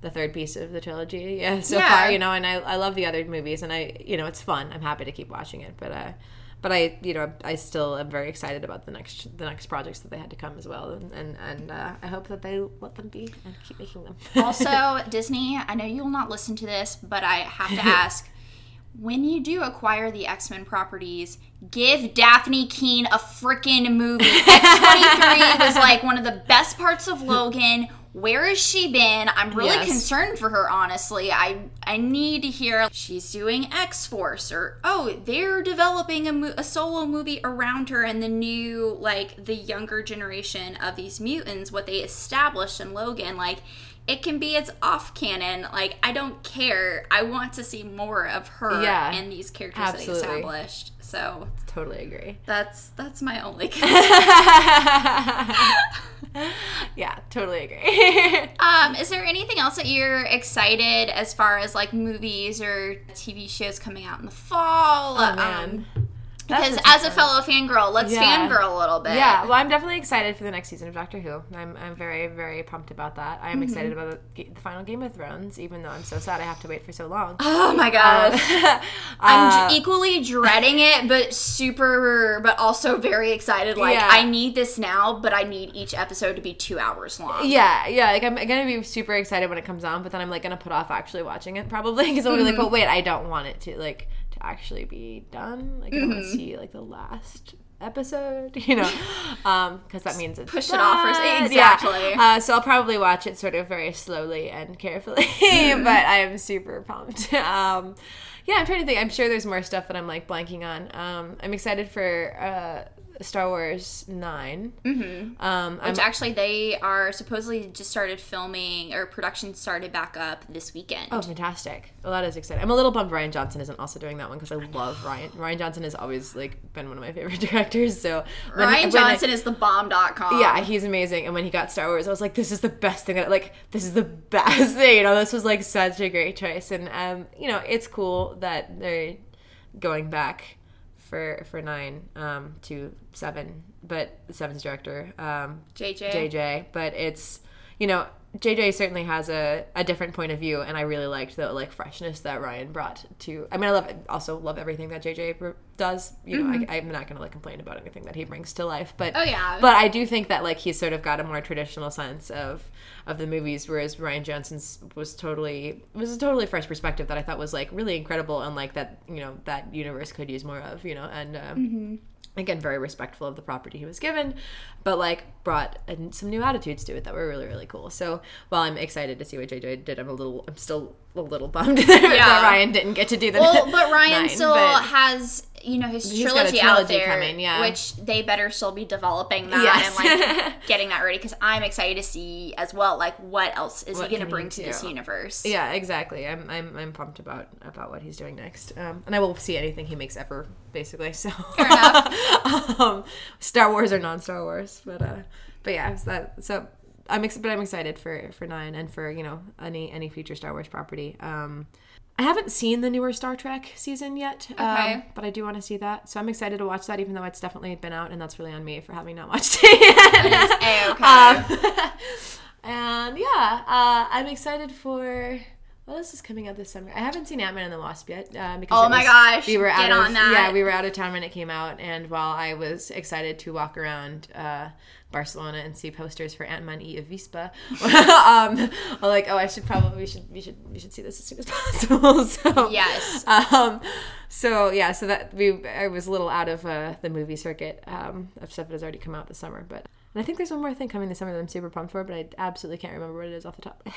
Speaker 2: the third piece of the trilogy. Yeah, so
Speaker 1: Yeah.
Speaker 2: far, you know, and I, I love the other movies, and I, you know, it's fun. I'm happy to keep watching it, but uh, but I, you know, I still am very excited about the next, the next projects that they had to come as well, and and, and uh, I hope that they let them be and keep making them.
Speaker 1: also, Disney, I know you will not listen to this, but I have to ask. When you do acquire the X Men properties, give Dafne Keen a freaking movie. X23 was like one of the best parts of Logan. Where has she been? I'm really
Speaker 2: Yes.
Speaker 1: concerned for her, honestly. I I need to hear she's doing X Force or oh, they're developing a, mo- a solo movie around her and the new like the younger generation of these mutants, what they established in Logan, like. It can be its off canon. Like I don't care. I want to see more of her
Speaker 2: Yeah,
Speaker 1: and these characters
Speaker 2: absolutely.
Speaker 1: that they established. So
Speaker 2: totally agree.
Speaker 1: that's that's my only.
Speaker 2: yeah, totally agree.
Speaker 1: Um, is there anything else that you're excited as far as like movies or TV shows coming out in the fall?
Speaker 2: Oh, man.
Speaker 1: Um, because as a fellow fangirl, let's
Speaker 2: Yeah.
Speaker 1: fangirl a little bit.
Speaker 2: Yeah, well, I'm definitely excited for the next season of Doctor Who. I'm, I'm very, very pumped about that. I am excited about the, the final Game of Thrones, even though I'm so sad I have to wait for so long.
Speaker 1: Oh my gosh.
Speaker 2: Uh,
Speaker 1: I'm j- equally dreading it, but super, but also very excited. Like,
Speaker 2: Yeah.
Speaker 1: I need this now, but I need each episode to be two hours long.
Speaker 2: yeah, yeah. Like I'm gonna be super excited when it comes on, but then I'm like gonna put off actually watching it probably because I'll be
Speaker 1: Mm-hmm.
Speaker 2: like, but wait, I don't want it to like to actually be done. Like I
Speaker 1: Mm-hmm.
Speaker 2: want to see like the last episode, you know, um, because that means it's
Speaker 1: Push it off or-
Speaker 2: done.
Speaker 1: exactly.
Speaker 2: Yeah. Uh, so I'll probably watch it sort of very slowly and carefully,
Speaker 1: Mm-hmm.
Speaker 2: but I am super pumped. Um, yeah, I'm trying to think. I'm sure there's more stuff that I'm like blanking on. Um, I'm excited for uh, Star Wars 9 Mm-hmm. Um, I'm
Speaker 1: Which actually, they are supposedly just started filming or production started back up this weekend.
Speaker 2: Oh, fantastic! Well, that is exciting. I'm a little bummed Rian Johnson isn't also doing that one because I love Rian. Rian Johnson has always like been one of my favorite directors. So when
Speaker 1: Rian
Speaker 2: when I-
Speaker 1: Johnson is the bomb.com.
Speaker 2: yeah, he's amazing. And when he got Star Wars, I was like, this is the best thing that like this is the best thing. You know, this was like such a great choice. And um, you know, it's cool that they're going back for for nine um to seven, but seven's director um
Speaker 1: JJ.
Speaker 2: JJ, but it's you know JJ certainly has a, a different point of view, and I really liked the like freshness that Rian brought to. I mean, I love also love everything that JJ does. You know, I, I'm not gonna like complain about anything that he brings to life, but
Speaker 1: Oh, yeah.
Speaker 2: but I do think that like he's sort of got a more traditional sense of of the movies, whereas Rian Johnson's was totally was a totally fresh perspective that I thought was like really incredible, and like that you know that universe could use more of. You know, and. Um, again very respectful of the property he was given but like brought some new attitudes to it that were really really cool. So while I'm excited to see what JJ did, I'm a little, I'm still a little bummed that Rian didn't get to do the.
Speaker 1: Well, but Rian
Speaker 2: nine,
Speaker 1: still
Speaker 2: but-
Speaker 1: has you know his
Speaker 2: a
Speaker 1: trilogy, out there,
Speaker 2: coming, yeah.
Speaker 1: which they better still be developing that
Speaker 2: Yes.
Speaker 1: and like getting that ready because I'm excited to see as well like what else is
Speaker 2: What
Speaker 1: he going to bring to this universe.
Speaker 2: Yeah, exactly. I'm, I'm, I'm pumped about about what he's doing next, um, and I will see anything he makes ever, basically. So,
Speaker 1: Fair enough.
Speaker 2: um, Star Wars or non Star Wars, but uh, but yeah, it's that so I'm ex- but I'm excited for for nine and for you know any any future Star Wars property. Um, I haven't seen the newer Star Trek season yet, um, but I do want to see that. So I'm excited to watch that, even though it's definitely been out, and that's really on me for having not watched it yet.
Speaker 1: A-okay.
Speaker 2: Um, and yeah, uh, I'm excited for. What else is coming out this summer? I haven't seen Ant Man and the Wasp yet. Uh, because
Speaker 1: Oh my
Speaker 2: was-
Speaker 1: gosh,
Speaker 2: we were
Speaker 1: get
Speaker 2: out of,
Speaker 1: on that.
Speaker 2: Yeah, we were out of town when it came out, and while I was excited to walk around uh, Barcelona and see posters for Ant Man e Avispa, um, I'm like, oh, I should probably we should we should we should see this as soon as possible. so
Speaker 1: Yes.
Speaker 2: um, so yeah, so that we I was a little out of uh, the movie circuit um, of stuff that has already come out this summer, but and I think there's one more thing coming this summer that I'm super pumped for, but I absolutely can't remember what it is off the top.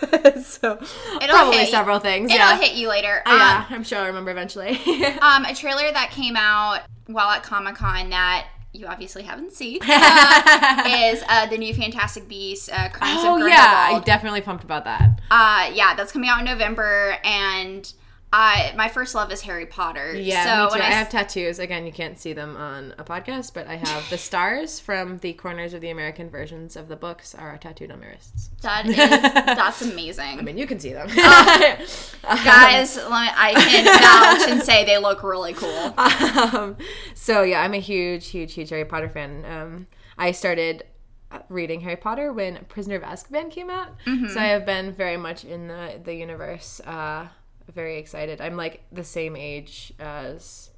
Speaker 2: so it'll probably
Speaker 1: hit you.
Speaker 2: several things.
Speaker 1: It'll
Speaker 2: yeah,
Speaker 1: hit you later.
Speaker 2: Oh,
Speaker 1: Um,
Speaker 2: yeah, I'm sure I'll remember eventually.
Speaker 1: um, a trailer that came out while at Comic Con that you obviously haven't seen uh, is uh, the new Fantastic Beasts, uh, Crimes
Speaker 2: oh
Speaker 1: of
Speaker 2: yeah, I'm definitely pumped about that.
Speaker 1: Uh, yeah, that's coming out in November, and I my first love is Harry Potter.
Speaker 2: Yeah,
Speaker 1: so
Speaker 2: me too.
Speaker 1: when
Speaker 2: I,
Speaker 1: I,
Speaker 2: have tattoos. Again, you can't see them on a podcast, but I have the stars from the corners of the American versions of the books are tattooed on my wrists.
Speaker 1: that is that's amazing.
Speaker 2: I mean, you can see them.
Speaker 1: Guys, let me, I can vouch and say they look really cool.
Speaker 2: um, so yeah, I'm a huge, huge, huge Harry Potter fan. Um, I started reading Harry Potter when Prisoner of Azkaban came out, so I have been very much in the the universe. Uh, very excited. I'm like the same age as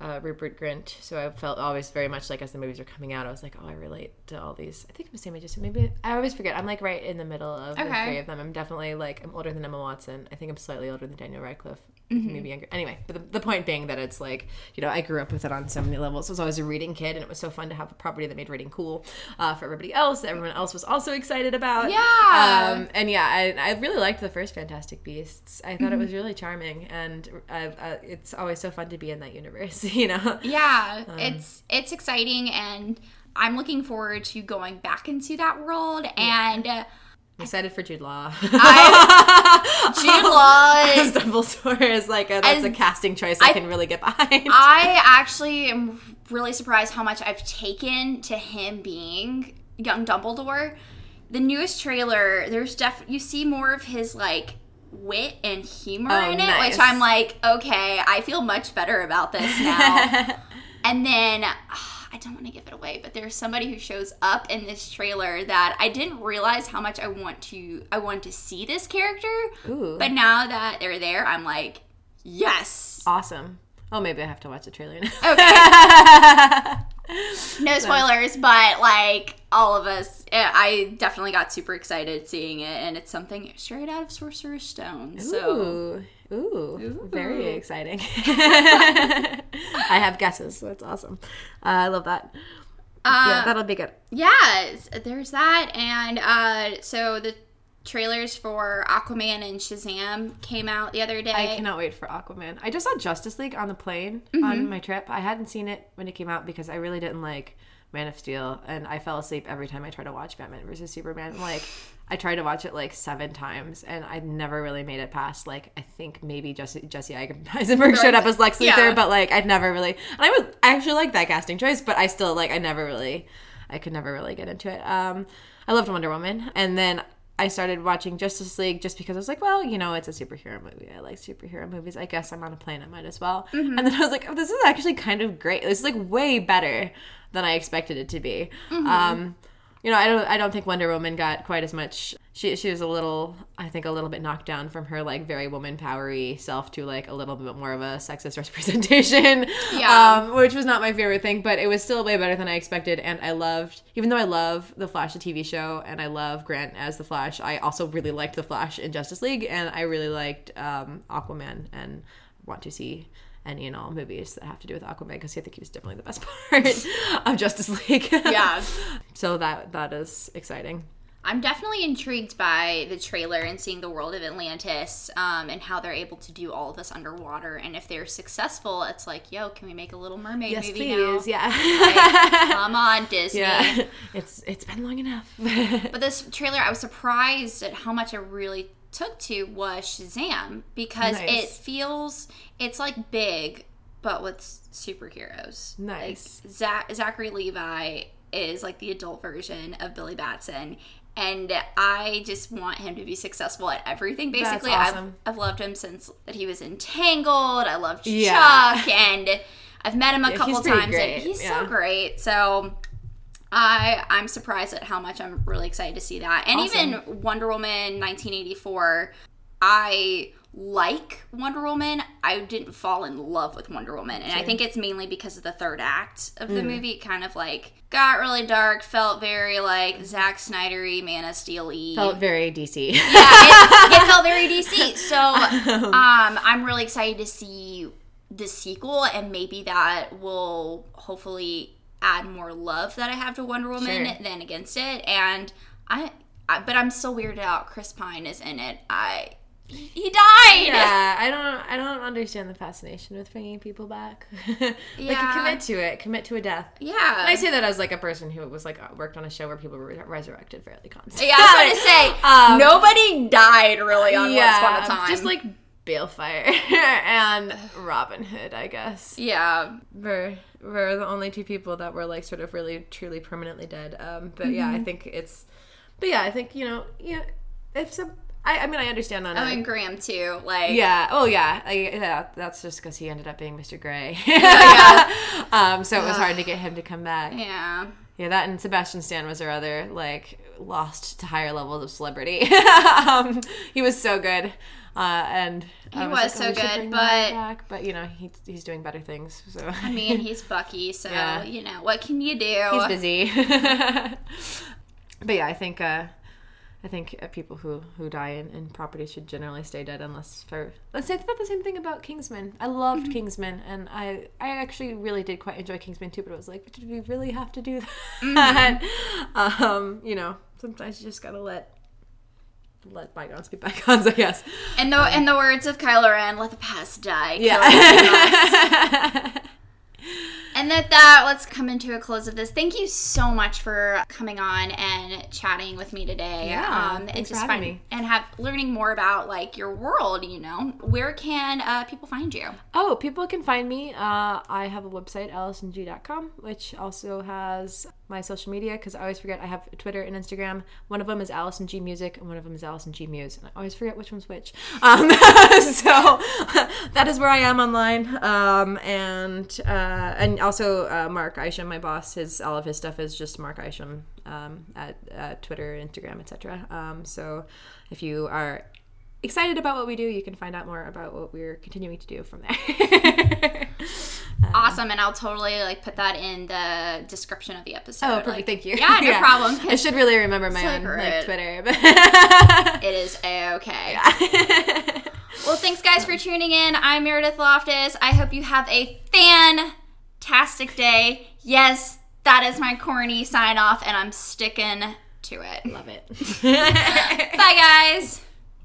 Speaker 2: uh, Rupert Grint, so I felt always very much like as the movies were coming out, I was like, oh, I relate to all these. I think I'm the same age as maybe I always forget. I'm like right in the middle of the three of them. I'm definitely like I'm older than Emma Watson. I think I'm slightly older than Daniel Radcliffe. Maybe younger. Anyway, but the, the point being that it's like you know I grew up with it on so many levels. I was always a reading kid, and it was so fun to have a property that made reading cool uh, for everybody else. That everyone else was also excited about.
Speaker 1: Yeah.
Speaker 2: Um, and yeah, I, I really liked the first Fantastic Beasts. I thought it was really charming, and uh, uh, it's always so fun to be in that universe. You know.
Speaker 1: Yeah,
Speaker 2: Um,
Speaker 1: it's it's exciting, and I'm looking forward to going back into that world. And uh,
Speaker 2: I'm excited for Jude Law.
Speaker 1: I, Jude Law,
Speaker 2: Dumbledore is like a, that's a casting choice I,
Speaker 1: I-
Speaker 2: can really get behind.
Speaker 1: I actually am really surprised how much I've taken to him being young Dumbledore. The newest trailer, there's def you see more of his like wit and humor
Speaker 2: Oh,
Speaker 1: in it,
Speaker 2: nice.
Speaker 1: which I'm like, okay, I feel much better about this now. and then ah, I don't want to give it away, but there's somebody who shows up in this trailer that I didn't realize how much I want to I want to see this character.
Speaker 2: Ooh,
Speaker 1: But now that they're there, I'm like, yes.
Speaker 2: awesome. Oh, maybe I have to watch the trailer now.
Speaker 1: Okay. No spoilers, but like all of us, eh, I definitely got super excited seeing it, and it's something straight out of Sorcerer's Stone. So
Speaker 2: Ooh, ooh, very exciting. I have guesses. So that's awesome. Uh, I love that. yeah,
Speaker 1: uh,
Speaker 2: that'll be good.
Speaker 1: yes, there's that, and uh, so the trailers for Aquaman and Shazam came out the other day.
Speaker 2: I cannot wait for Aquaman. I just saw Justice League on the plane
Speaker 1: Mm-hmm.
Speaker 2: on my trip. I hadn't seen it when it came out because I really didn't like Man of Steel, and I fell asleep every time I tried to watch Batman versus Superman. Like, I tried to watch it like seven times, and I never really made it past like I think maybe Jesse Jesse Eisenberg showed up as Lex Luthor,
Speaker 1: Yeah.
Speaker 2: but like I'd never really. And I was I actually like that casting choice, but I still like I never really, I could never really get into it. Um, I loved Wonder Woman, and then I started watching Justice League just because I was like, well, you know, it's a superhero movie. I like superhero movies. I guess I'm on a plane. I might as well. And then I was like, oh, this is actually kind of great. This is like way better than I expected it to be. Um, you know, I don't. I don't think Wonder Woman got quite as much. She she was a little, I think, a little bit knocked down from her like very woman powery self to like a little bit more of a sexist representation.
Speaker 1: Yeah.
Speaker 2: Um, which was not my favorite thing, but it was still way better than I expected. And I loved, even though I love the Flash, the TV show, and I love Grant as the Flash. I also really liked the Flash in Justice League, and I really liked um, Aquaman, and want to see any and all movies that have to do with Aquaman because I think he was definitely the best part of Justice League.
Speaker 1: Yeah.
Speaker 2: so that that is exciting.
Speaker 1: I'm definitely intrigued by the trailer and seeing the world of Atlantis um, and how they're able to do all of this underwater. And if they're successful, it's like, yo, can we make a Little Mermaid
Speaker 2: Yes,
Speaker 1: movie
Speaker 2: please.
Speaker 1: now?
Speaker 2: Yeah.
Speaker 1: Like, come on, Disney.
Speaker 2: yeah. It's it's been long enough.
Speaker 1: But this trailer, I was surprised at how much it really took to was Shazam because it feels it's like big, but with superheroes.
Speaker 2: Nice.
Speaker 1: Like Zach, Zachary Levi is like the adult version of Billy Batson. And I just want him to be successful at everything. Basically,
Speaker 2: awesome.
Speaker 1: I've, I've loved him since that he was entangled. I loved
Speaker 2: Yeah.
Speaker 1: Chuck, and I've met him a
Speaker 2: Yeah,
Speaker 1: couple times.
Speaker 2: great,
Speaker 1: And he's
Speaker 2: yeah.
Speaker 1: so great. So I I'm surprised at how much I'm really excited to see that. And
Speaker 2: Awesome.
Speaker 1: even Wonder Woman 1984, I like Wonder Woman. I didn't fall in love with Wonder Woman, and I think it's mainly because of the third act of
Speaker 2: Mm.
Speaker 1: the movie. It kind of like got really dark, felt very like Zack Snydery, Man of Steel.
Speaker 2: Felt very DC.
Speaker 1: yeah, it, it felt very DC. So um, I'm really excited to see the sequel, and maybe that will hopefully add more love that I have to Wonder Woman
Speaker 2: Sure.
Speaker 1: than against it. And I, I, but I'm so weirded out. Chris Pine is in it. I, he died.
Speaker 2: Yeah, I don't. I don't understand the fascination with bringing people back. like,
Speaker 1: Yeah.
Speaker 2: commit to it. Commit to a death.
Speaker 1: Yeah.
Speaker 2: And I say that as like a person who was like uh, worked on a show where people were resurrected fairly constantly.
Speaker 1: yeah, I was to say
Speaker 2: Um,
Speaker 1: nobody died really on Once Upon a Time.
Speaker 2: just like Baelfire and Robin Hood, I guess.
Speaker 1: yeah,
Speaker 2: We're we're the only two people that were like sort of really truly permanently dead. Um, but yeah,
Speaker 1: Mm-hmm.
Speaker 2: I think it's. But yeah, I think you know, yeah, if some, I, I mean, I understand on
Speaker 1: oh, and Graham too. Like,
Speaker 2: yeah. Oh, yeah. I, yeah. That's just because he ended up being Mr. Grey.
Speaker 1: yeah.
Speaker 2: um, so it was hard to get him to come back.
Speaker 1: yeah.
Speaker 2: Yeah, that and Sebastian Stan was our other like lost to higher levels of celebrity. um, he was so good, uh, and
Speaker 1: He was
Speaker 2: like,
Speaker 1: so
Speaker 2: oh,
Speaker 1: good,
Speaker 2: bring that guy
Speaker 1: but-
Speaker 2: but you know he, he's doing better things. So
Speaker 1: I mean, he's Bucky, so
Speaker 2: Yeah.
Speaker 1: you know what can you do?
Speaker 2: he's busy. but yeah, I think uh, I think uh, people who who die in, in property should generally stay dead unless for let's say I thought the same thing about Kingsman. I loved
Speaker 1: Mm-hmm.
Speaker 2: Kingsman, and I I actually really did quite enjoy Kingsman too. But it was like, did we really have to do
Speaker 1: Mm-hmm.
Speaker 2: that? um, you know, sometimes you just gotta let let bygones be bygones. I guess.
Speaker 1: In the in the words of Kylo Ren, let the past die.
Speaker 2: Yeah.
Speaker 1: And with that, let's come into a close of this. Thank you so much for coming on and chatting with me today.
Speaker 2: Yeah,
Speaker 1: um,
Speaker 2: for
Speaker 1: just
Speaker 2: me.
Speaker 1: and have learning more about like your world. You know, where can uh, people find you?
Speaker 2: Oh, people can find me. Uh, I have a website, AllisonG.com, which also has my social media because I always forget I have Twitter and Instagram. One of them is Allison G Music, and one of them is Allison G Muse. And I always forget which one's which. Um, so that is where I am online. Um, and uh, and also uh, Mark Isham, my boss, his all of his stuff is just Mark Isham um, at uh, Twitter, Instagram, etc. Um, so if you are excited about what we do, you can find out more about what we're continuing to do from there.
Speaker 1: Um, awesome, and I'll totally like put that in the description of the episode.
Speaker 2: Oh, perfect.
Speaker 1: Like,
Speaker 2: Thank you.
Speaker 1: Yeah, no problem.
Speaker 2: I should really remember my own like Twitter. But
Speaker 1: It is a okay. Well, thanks guys for tuning in. I'm Meredith Loftus. I hope you have a fantastic day. Yes, that is my corny sign off, and I'm sticking to it.
Speaker 2: Love it.
Speaker 1: Bye, guys.